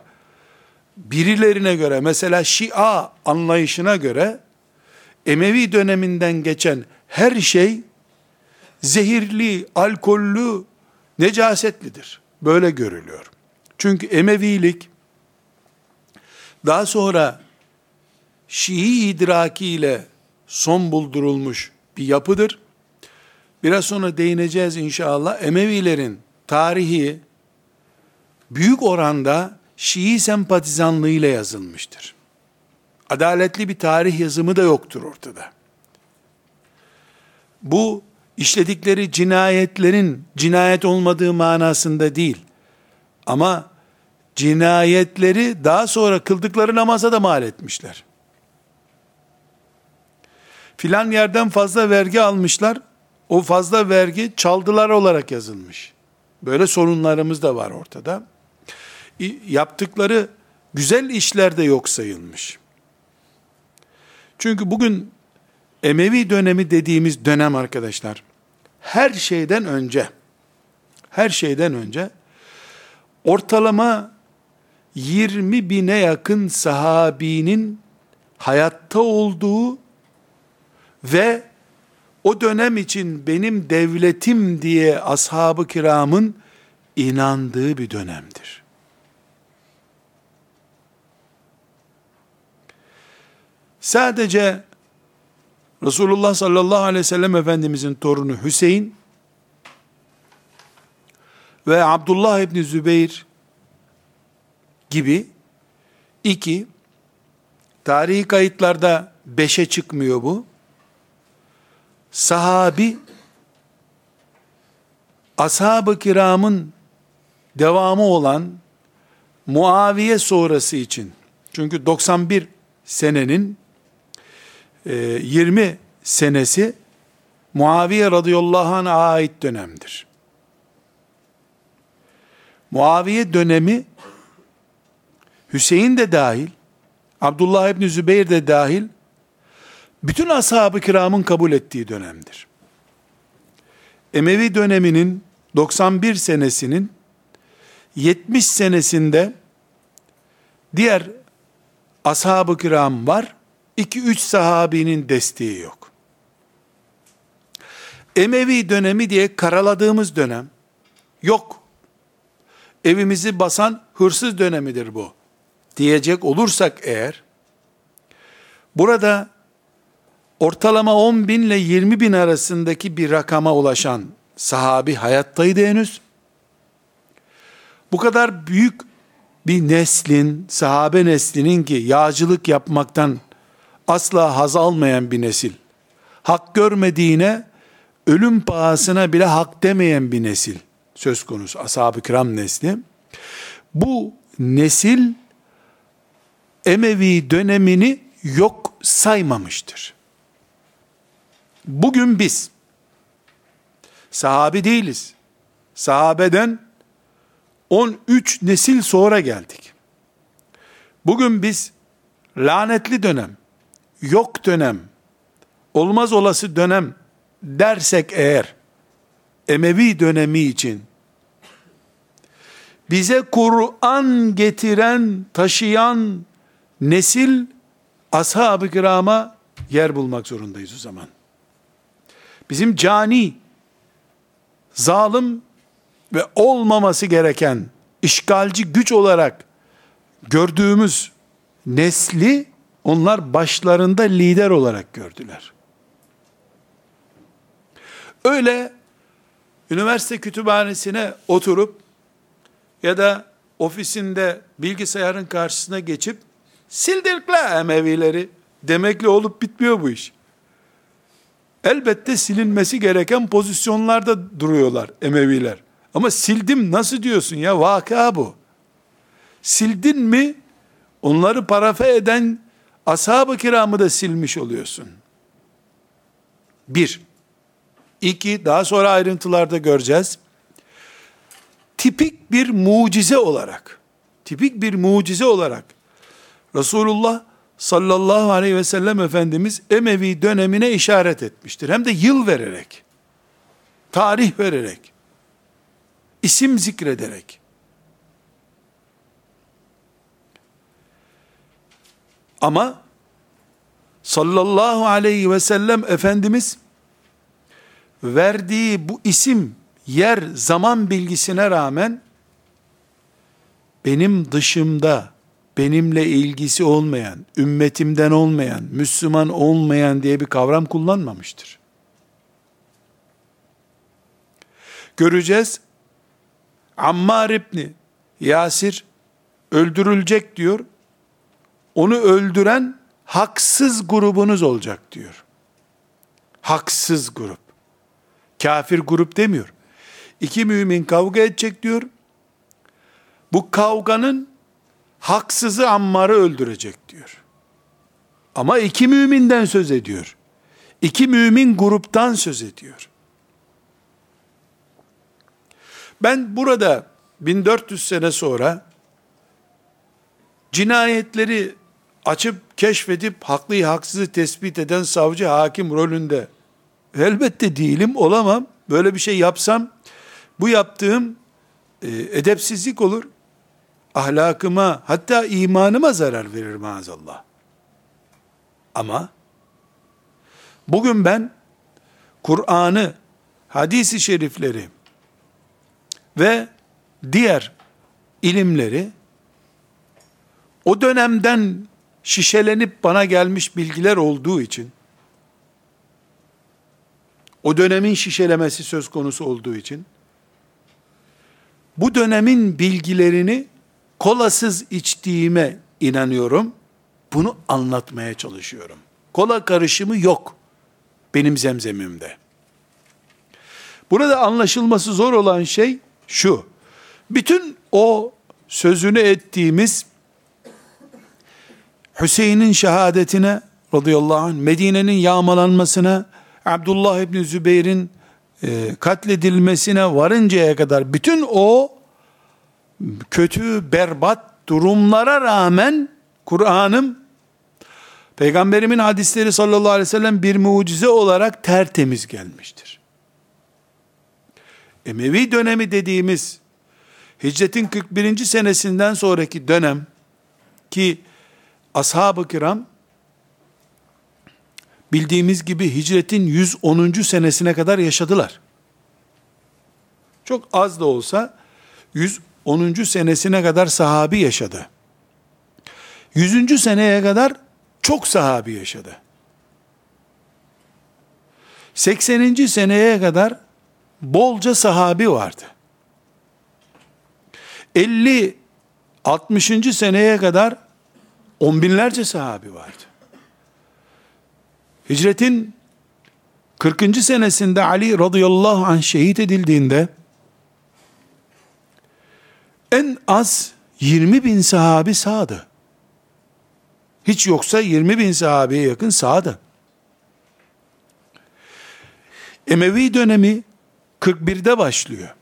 Birilerine göre, mesela Şia anlayışına göre, Emevi döneminden geçen her şey, zehirli, alkollü, necasetlidir. Böyle görülüyor. Çünkü Emevilik, daha sonra Şii idrakiyle son buldurulmuş bir yapıdır. Biraz sonra değineceğiz inşallah. Emevilerin tarihi büyük oranda Şii sempatizanlığıyla yazılmıştır. Adaletli bir tarih yazımı da yoktur ortada. Bu işledikleri cinayetlerin cinayet olmadığı manasında değil. Ama cinayetleri daha sonra kıldıkları namaza da mal etmişler. Filan yerden fazla vergi almışlar. O fazla vergi çaldılar olarak yazılmış. Böyle sorunlarımız da var ortada. Yaptıkları güzel işler de yok sayılmış. Çünkü bugün Emevi dönemi dediğimiz dönem arkadaşlar, her şeyden önce, her şeyden önce, ortalama 20 bine yakın sahabinin hayatta olduğu ve o dönem için benim devletim diye ashab-ı kiramın inandığı bir dönemdir. Sadece Resulullah sallallahu aleyhi ve sellem Efendimizin torunu Hüseyin ve Abdullah İbni Zübeyir gibi iki, tarihi kayıtlarda beşe çıkmıyor bu. Sahabi, ashab-ı kiramın devamı olan Muaviye sonrası için, çünkü 91 senenin 20 senesi Muaviye radıyallahu anh'a ait dönemdir. Muaviye dönemi Hüseyin de dahil, Abdullah İbni Zübeyir de dahil, bütün ashab-ı kiramın kabul ettiği dönemdir. Emevi döneminin 91 senesinin 70 senesinde diğer ashab-ı kiram var, 2-3 sahabinin desteği yok. Emevi dönemi diye karaladığımız dönem yok. Evimizi basan hırsız dönemidir bu diyecek olursak eğer, burada ortalama 10 bin ile 20 bin arasındaki bir rakama ulaşan sahabi hayattaydı henüz. Bu kadar büyük bir neslin, sahabe neslinin ki yağcılık yapmaktan asla haz almayan bir nesil, hak görmediğine ölüm pahasına bile hak demeyen bir nesil söz konusu ashab-ı kiram nesli. Bu nesil Emevi dönemini yok saymamıştır. Bugün biz sahabi değiliz. Sahabeden 13 nesil sonra geldik. Bugün biz lanetli dönem, yok dönem, olmaz olası dönem dersek eğer, Emevi dönemi için, bize Kur'an getiren, taşıyan nesil, ashab-ı kirama yer bulmak zorundayız o zaman. Bizim cani, zalim ve olmaması gereken işgalci güç olarak gördüğümüz nesli onlar başlarında lider olarak gördüler. Öyle üniversite kütüphanesine oturup ya da ofisinde bilgisayarın karşısına geçip sildirdik la Emevileri demekle olup bitmiyor bu iş. Elbette silinmesi gereken pozisyonlarda duruyorlar Emeviler. Ama sildim nasıl diyorsun ya vaka bu. Sildin mi onları parafe eden ashab-ı kiramı da silmiş oluyorsun. Bir. İki, daha sonra ayrıntılarda göreceğiz. Tipik bir mucize olarak, tipik bir mucize olarak Resulullah sallallahu aleyhi ve sellem Efendimiz Emevi dönemine işaret etmiştir. Hem de yıl vererek, tarih vererek, isim zikrederek. Ama sallallahu aleyhi ve sellem Efendimiz verdiği bu isim, yer, zaman bilgisine rağmen benim dışımda benimle ilgisi olmayan, ümmetimden olmayan, Müslüman olmayan diye bir kavram kullanmamıştır. Göreceğiz. Ammar İbni Yasir öldürülecek diyor. Onu öldüren haksız grubunuz olacak diyor. Haksız grup. Kafir grup demiyor. İki mümin kavga edecek diyor. Bu kavganın haksızı Ammar'ı öldürecek diyor. Ama iki müminden söz ediyor. İki mümin gruptan söz ediyor. Ben burada 1400 sene sonra cinayetleri açıp keşfedip haklıyı haksızı tespit eden savcı hakim rolünde elbette değilim olamam. Böyle bir şey yapsam bu yaptığım e, edepsizlik olur ahlakıma hatta imanıma zarar verir maazallah. Ama bugün ben Kur'an'ı, hadisi şerifleri ve diğer ilimleri o dönemden şişelenip bana gelmiş bilgiler olduğu için o dönemin şişelemesi söz konusu olduğu için bu dönemin bilgilerini kolasız içtiğime inanıyorum. Bunu anlatmaya çalışıyorum. Kola karışımı yok benim zemzemimde. Burada anlaşılması zor olan şey şu. Bütün o sözünü ettiğimiz Hüseyin'in şehadetine radıyallahu anh, Medine'nin yağmalanmasına, Abdullah İbni Zübeyir'in e, katledilmesine varıncaya kadar bütün o kötü, berbat durumlara rağmen Kur'an'ım Peygamberimin hadisleri sallallahu aleyhi ve sellem bir mucize olarak tertemiz gelmiştir. Emevi dönemi dediğimiz hicretin 41. senesinden sonraki dönem ki ashab-ı kiram bildiğimiz gibi hicretin 110. senesine kadar yaşadılar. Çok az da olsa 110. senesine kadar sahabi yaşadı. 100. seneye kadar çok sahabi yaşadı. 80. seneye kadar bolca sahabi vardı. 50 60. seneye kadar on binlerce sahabi vardı. Hicretin 40. senesinde Ali radıyallahu anh şehit edildiğinde en az 20 bin sahabi sağdı. Hiç yoksa 20 bin sahabeye yakın sağdı. Emevi dönemi 41'de başlıyor.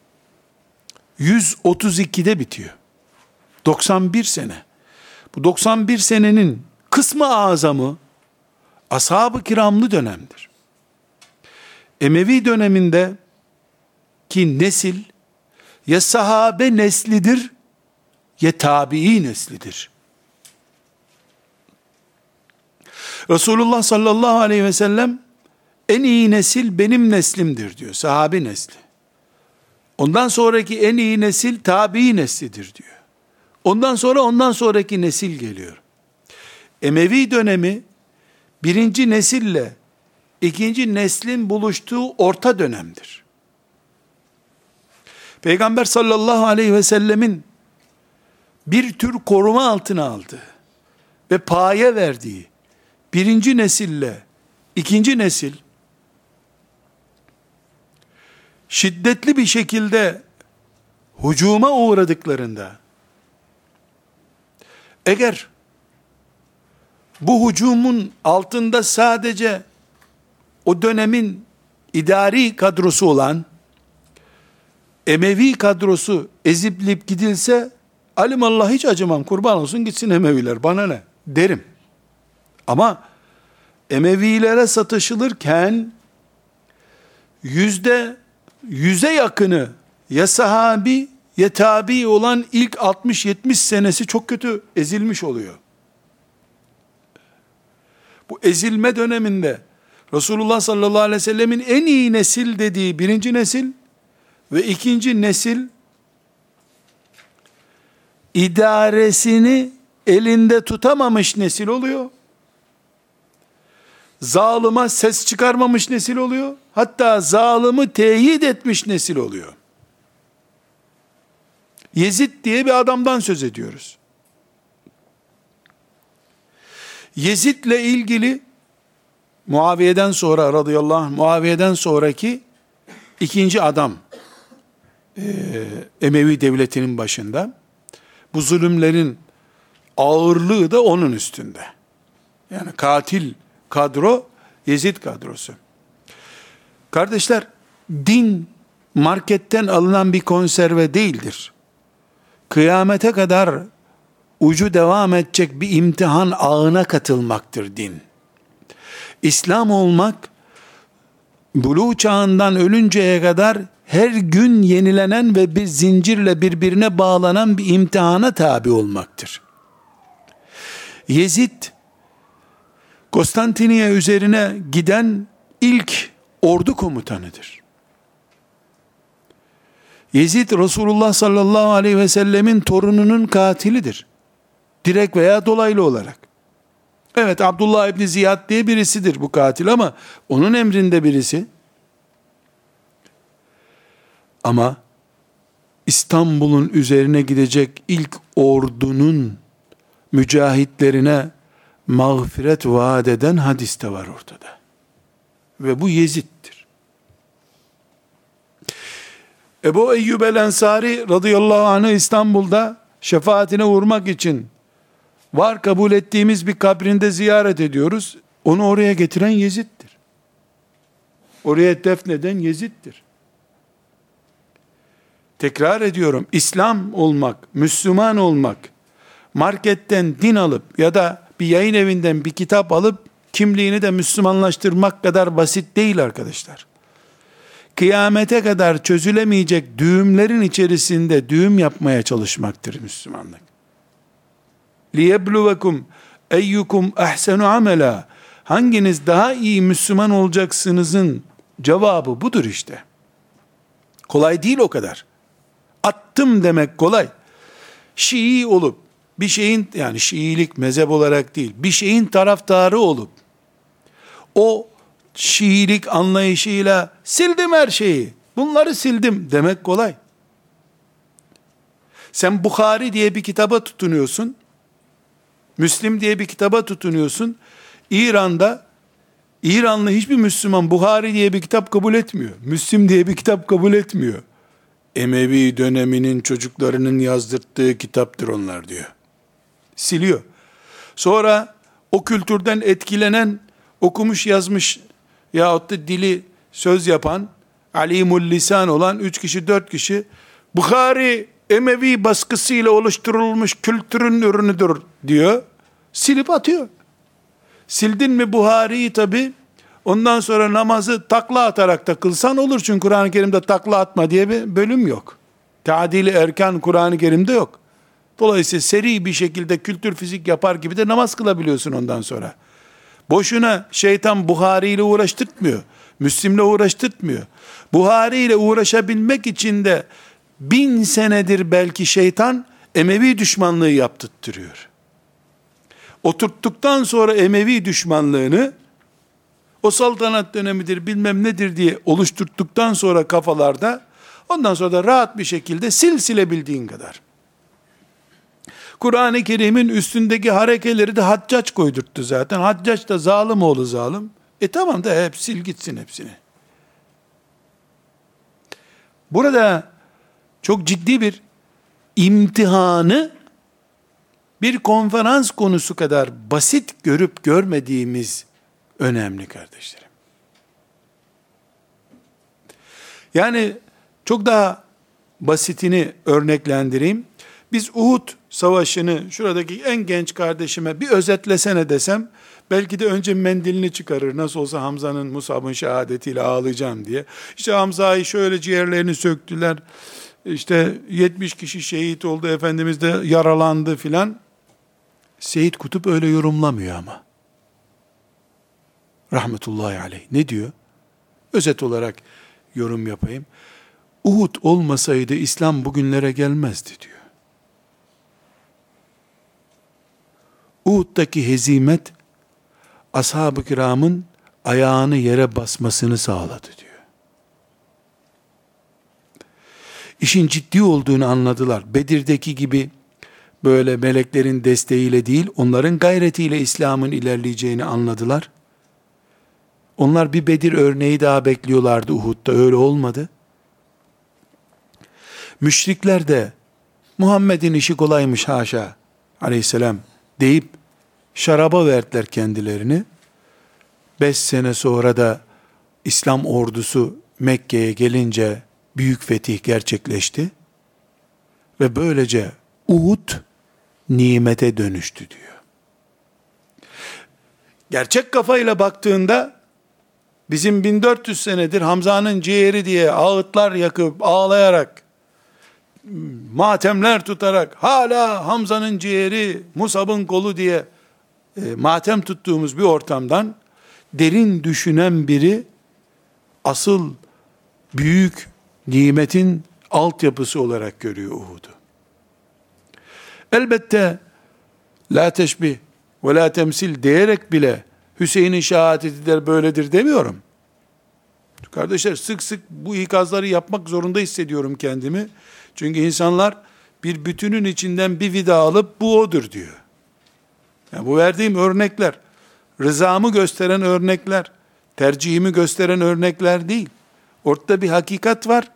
132'de bitiyor. 91 sene. Bu 91 senenin kısmı azamı ashab-ı kiramlı dönemdir. Emevi döneminde ki nesil ya sahabe neslidir ya tabii neslidir. Resulullah sallallahu aleyhi ve sellem en iyi nesil benim neslimdir diyor. Sahabi nesli. Ondan sonraki en iyi nesil tabii neslidir diyor. Ondan sonra ondan sonraki nesil geliyor. Emevi dönemi birinci nesille ikinci neslin buluştuğu orta dönemdir. Peygamber sallallahu aleyhi ve sellemin bir tür koruma altına aldığı ve paye verdiği birinci nesille ikinci nesil şiddetli bir şekilde hucuma uğradıklarında eğer bu hücumun altında sadece o dönemin idari kadrosu olan Emevi kadrosu eziplip gidilse alimallah hiç acımam kurban olsun gitsin Emeviler bana ne derim. Ama Emevilere satışılırken yüzde yüze yakını ya sahabi tabi olan ilk 60-70 senesi çok kötü ezilmiş oluyor. Bu ezilme döneminde Resulullah sallallahu aleyhi ve sellemin en iyi nesil dediği birinci nesil ve ikinci nesil idaresini elinde tutamamış nesil oluyor. Zalıma ses çıkarmamış nesil oluyor. Hatta zalımı teyit etmiş nesil oluyor. Yezid diye bir adamdan söz ediyoruz. Yezid'le ilgili Muaviye'den sonra radıyallahu anh, Muaviye'den sonraki ikinci adam e, Emevi devletinin başında. Bu zulümlerin ağırlığı da onun üstünde. Yani katil kadro Yezid kadrosu. Kardeşler, din marketten alınan bir konserve değildir. Kıyamete kadar ucu devam edecek bir imtihan ağına katılmaktır din. İslam olmak, buluğ çağından ölünceye kadar her gün yenilenen ve bir zincirle birbirine bağlanan bir imtihana tabi olmaktır. Yezid, Konstantiniye üzerine giden ilk ordu komutanıdır. Yezid Resulullah sallallahu aleyhi ve sellemin torununun katilidir. Direkt veya dolaylı olarak. Evet Abdullah İbni Ziyad diye birisidir bu katil ama onun emrinde birisi. Ama İstanbul'un üzerine gidecek ilk ordunun mücahitlerine mağfiret vaat eden hadis de var ortada. Ve bu Yezid'dir. Ebu Eyyub el Ensari radıyallahu anh İstanbul'da şefaatine uğurmak için var kabul ettiğimiz bir kabrinde ziyaret ediyoruz. Onu oraya getiren Yezid'dir. Oraya defneden Yezid'dir. Tekrar ediyorum, İslam olmak, Müslüman olmak, marketten din alıp ya da bir yayın evinden bir kitap alıp kimliğini de Müslümanlaştırmak kadar basit değil arkadaşlar Kıyamete kadar çözülemeyecek düğümlerin içerisinde düğüm yapmaya çalışmaktır Müslümanlık. لِيَبْلُوَكُمْ eyyukum ahsenu amela hanginiz daha iyi Müslüman olacaksınızın cevabı budur işte. Kolay değil o kadar. Attım demek kolay. Şii olup bir şeyin yani Şiilik mezhep olarak değil bir şeyin taraftarı olup o Şiilik anlayışıyla sildim her şeyi bunları sildim demek kolay. Sen Bukhari diye bir kitaba tutunuyorsun. Müslim diye bir kitaba tutunuyorsun. İran'da İranlı hiçbir Müslüman Buhari diye bir kitap kabul etmiyor. Müslim diye bir kitap kabul etmiyor. Emevi döneminin çocuklarının yazdırttığı kitaptır onlar diyor. Siliyor. Sonra o kültürden etkilenen, okumuş yazmış yahut da dili söz yapan, alimul lisan olan üç kişi, dört kişi, Bukhari Emevi baskısıyla oluşturulmuş kültürün ürünüdür diyor. Silip atıyor. Sildin mi Buhari'yi tabi ondan sonra namazı takla atarak da kılsan olur. Çünkü Kur'an-ı Kerim'de takla atma diye bir bölüm yok. Tadili erken Kur'an-ı Kerim'de yok. Dolayısıyla seri bir şekilde kültür fizik yapar gibi de namaz kılabiliyorsun ondan sonra. Boşuna şeytan Buhari ile uğraştırtmıyor. Müslim'le uğraştırtmıyor. Buhari ile uğraşabilmek için de bin senedir belki şeytan Emevi düşmanlığı yaptırtırıyor. Oturttuktan sonra Emevi düşmanlığını o saltanat dönemidir bilmem nedir diye oluşturttuktan sonra kafalarda ondan sonra da rahat bir şekilde sil silebildiğin kadar. Kur'an-ı Kerim'in üstündeki harekeleri de haccaç koydurttu zaten. Haccaç da zalim oğlu zalim. E tamam da hep sil gitsin hepsini. Burada çok ciddi bir imtihanı bir konferans konusu kadar basit görüp görmediğimiz önemli kardeşlerim. Yani çok daha basitini örneklendireyim. Biz Uhud savaşını şuradaki en genç kardeşime bir özetlesene desem, belki de önce mendilini çıkarır. Nasıl olsa Hamza'nın Musab'ın şehadetiyle ağlayacağım diye. İşte Hamza'yı şöyle ciğerlerini söktüler. İşte 70 kişi şehit oldu. Efendimiz de yaralandı filan. Seyit Kutup öyle yorumlamıyor ama. Rahmetullahi aleyh. Ne diyor? Özet olarak yorum yapayım. Uhud olmasaydı İslam bugünlere gelmezdi diyor. Uhud'daki hezimet ashab-ı kiramın ayağını yere basmasını sağladı diyor. İşin ciddi olduğunu anladılar. Bedir'deki gibi böyle meleklerin desteğiyle değil, onların gayretiyle İslam'ın ilerleyeceğini anladılar. Onlar bir Bedir örneği daha bekliyorlardı Uhud'da, öyle olmadı. Müşrikler de Muhammed'in işi kolaymış haşa aleyhisselam deyip şaraba verdiler kendilerini. Beş sene sonra da İslam ordusu Mekke'ye gelince büyük fetih gerçekleşti. Ve böylece Uhud nimete dönüştü diyor. Gerçek kafayla baktığında bizim 1400 senedir Hamza'nın ciğeri diye ağıtlar yakıp ağlayarak matemler tutarak hala Hamza'nın ciğeri Musab'ın kolu diye e, matem tuttuğumuz bir ortamdan derin düşünen biri asıl büyük nimetin altyapısı olarak görüyor Uhud'u. Elbette la teşbih ve la temsil diyerek bile Hüseyin'in şehadeti der böyledir demiyorum. Kardeşler sık sık bu ikazları yapmak zorunda hissediyorum kendimi. Çünkü insanlar bir bütünün içinden bir vida alıp bu odur diyor. Yani bu verdiğim örnekler, rızamı gösteren örnekler, tercihimi gösteren örnekler değil. Ortada bir hakikat var.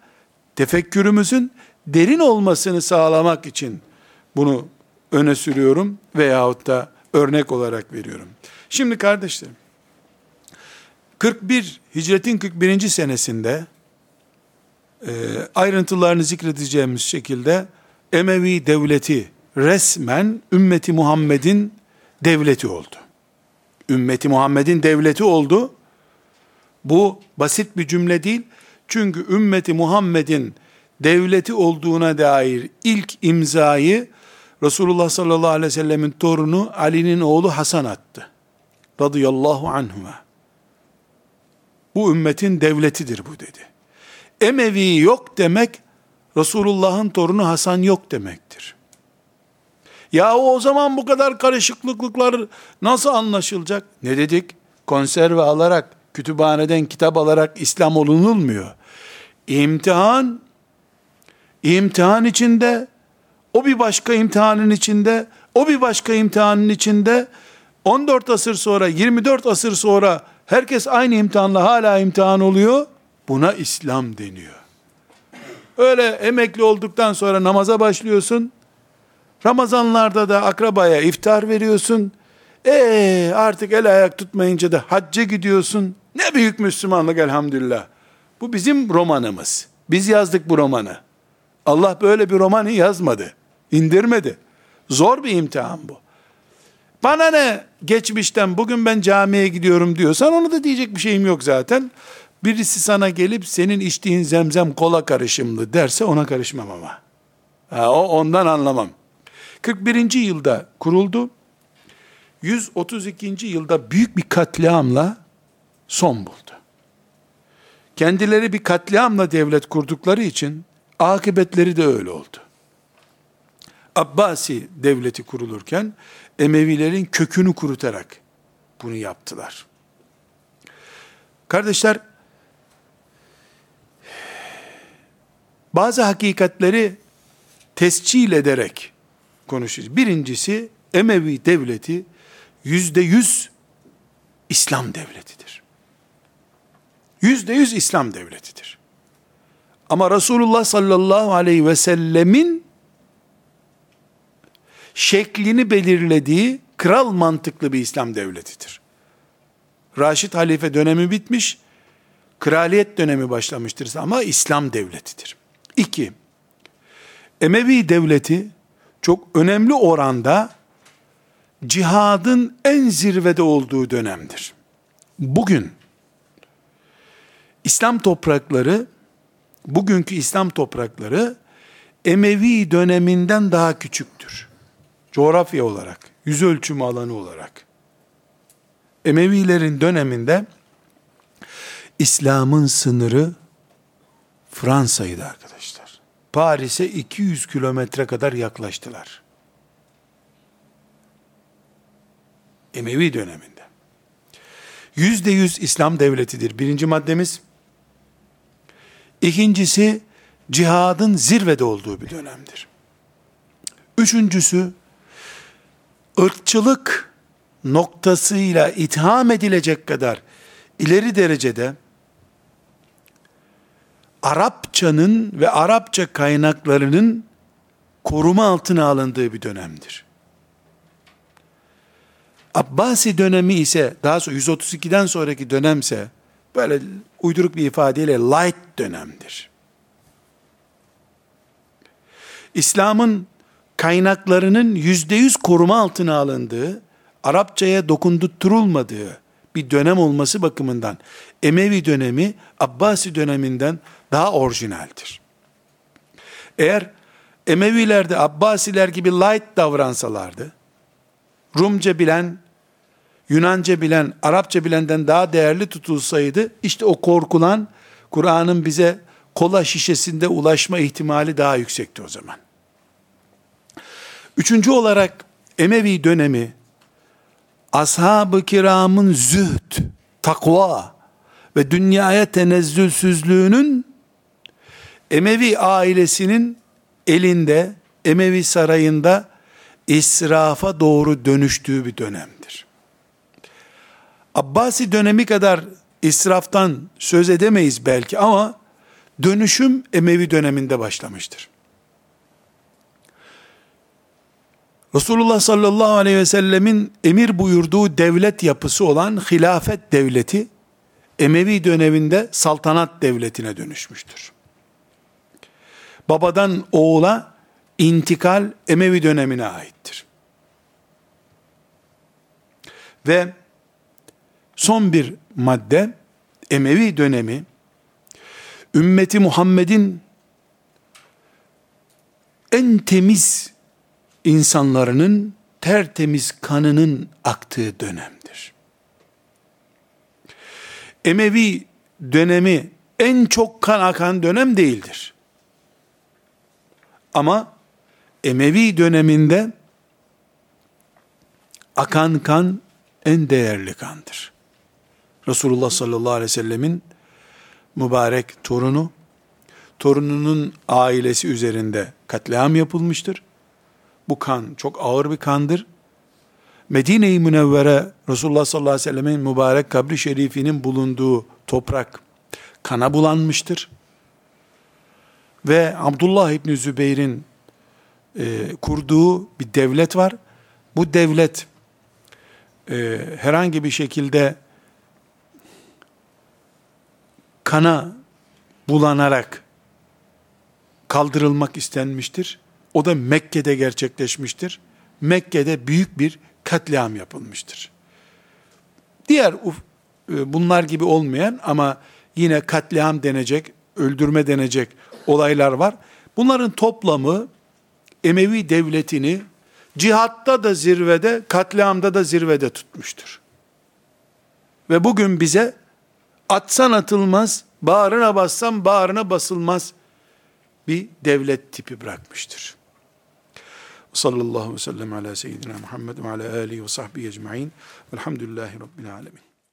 Tefekkürümüzün derin olmasını sağlamak için bunu öne sürüyorum veyahut da örnek olarak veriyorum. Şimdi kardeşlerim, 41 hicretin 41. senesinde e, ayrıntılarını zikredeceğimiz şekilde Emevi devleti resmen ümmeti Muhammed'in devleti oldu. Ümmeti Muhammed'in devleti oldu. Bu basit bir cümle değil. Çünkü ümmeti Muhammed'in devleti olduğuna dair ilk imzayı Resulullah sallallahu aleyhi ve sellemin torunu Ali'nin oğlu Hasan attı. Radıyallahu anhuma. Bu ümmetin devletidir bu dedi. Emevi yok demek Resulullah'ın torunu Hasan yok demektir. Ya o zaman bu kadar karışıklıklar nasıl anlaşılacak? Ne dedik? Konserve alarak, kütüphaneden kitap alarak İslam olunulmuyor. İmtihan, imtihan içinde, o bir başka imtihanın içinde, o bir başka imtihanın içinde, 14 asır sonra, 24 asır sonra herkes aynı imtihanla hala imtihan oluyor. Buna İslam deniyor. Öyle emekli olduktan sonra namaza başlıyorsun. Ramazanlarda da akrabaya iftar veriyorsun. E artık el ayak tutmayınca da hacca gidiyorsun. Ne büyük Müslümanlık elhamdülillah. Bu bizim romanımız. Biz yazdık bu romanı. Allah böyle bir romanı yazmadı. indirmedi. Zor bir imtihan bu. Bana ne geçmişten bugün ben camiye gidiyorum diyorsan onu da diyecek bir şeyim yok zaten. Birisi sana gelip senin içtiğin zemzem kola karışımlı derse ona karışmam ama. Ha, o ondan anlamam. 41. yılda kuruldu. 132. yılda büyük bir katliamla son buldu. Kendileri bir katliamla devlet kurdukları için akıbetleri de öyle oldu. Abbasi devleti kurulurken Emevilerin kökünü kurutarak bunu yaptılar. Kardeşler, bazı hakikatleri tescil ederek konuşacağız. Birincisi, Emevi devleti yüzde yüz İslam devletidir. Yüzde yüz İslam devletidir. Ama Resulullah sallallahu aleyhi ve sellemin şeklini belirlediği kral mantıklı bir İslam devletidir. Raşid halife dönemi bitmiş, kraliyet dönemi başlamıştır ama İslam devletidir. İki, Emevi devleti çok önemli oranda cihadın en zirvede olduğu dönemdir. Bugün İslam toprakları, bugünkü İslam toprakları Emevi döneminden daha küçüktür. Coğrafya olarak, yüz ölçümü alanı olarak. Emevilerin döneminde İslam'ın sınırı Fransa'ydı arkadaşlar. Paris'e 200 kilometre kadar yaklaştılar. Emevi döneminde. Yüzde yüz İslam devletidir. Birinci maddemiz. İkincisi, cihadın zirvede olduğu bir dönemdir. Üçüncüsü, ırkçılık noktasıyla itham edilecek kadar ileri derecede Arapçanın ve Arapça kaynaklarının koruma altına alındığı bir dönemdir. Abbasi dönemi ise daha sonra 132'den sonraki dönemse böyle uyduruk bir ifadeyle light dönemdir. İslam'ın kaynaklarının yüzde yüz koruma altına alındığı, Arapçaya dokundurtturulmadığı bir dönem olması bakımından Emevi dönemi Abbasi döneminden daha orijinaldir. Eğer Emeviler de Abbasiler gibi light davransalardı, Rumca bilen, Yunanca bilen, Arapça bilenden daha değerli tutulsaydı, işte o korkulan Kur'an'ın bize kola şişesinde ulaşma ihtimali daha yüksekti o zaman. Üçüncü olarak Emevi dönemi ashab-ı kiramın zühd, takva ve dünyaya tenezzülsüzlüğünün Emevi ailesinin elinde, Emevi sarayında israfa doğru dönüştüğü bir dönemdir. Abbasi dönemi kadar israftan söz edemeyiz belki ama dönüşüm Emevi döneminde başlamıştır. Resulullah sallallahu aleyhi ve sellemin emir buyurduğu devlet yapısı olan hilafet devleti Emevi döneminde saltanat devletine dönüşmüştür. Babadan oğula intikal Emevi dönemine aittir. Ve son bir madde Emevi dönemi ümmeti Muhammed'in en temiz insanlarının tertemiz kanının aktığı dönemdir. Emevi dönemi en çok kan akan dönem değildir. Ama Emevi döneminde akan kan en değerli kandır. Resulullah sallallahu aleyhi ve sellemin mübarek torunu, torununun ailesi üzerinde katliam yapılmıştır. Bu kan çok ağır bir kandır. Medine-i Münevvere Resulullah sallallahu aleyhi ve sellemin mübarek kabri şerifinin bulunduğu toprak kana bulanmıştır. Ve Abdullah İbni Zübeyir'in e, kurduğu bir devlet var. Bu devlet e, herhangi bir şekilde kana bulanarak kaldırılmak istenmiştir. O da Mekke'de gerçekleşmiştir. Mekke'de büyük bir katliam yapılmıştır. Diğer e, bunlar gibi olmayan ama yine katliam denecek, öldürme denecek olaylar var. Bunların toplamı Emevi devletini cihatta da zirvede, katliamda da zirvede tutmuştur. Ve bugün bize atsan atılmaz, bağrına bassan bağrına basılmaz bir devlet tipi bırakmıştır. Sallallahu aleyhi ve sellem ala seyyidina Muhammed ve ala alihi ve sahbihi ecma'in. Velhamdülillahi Rabbil alemin.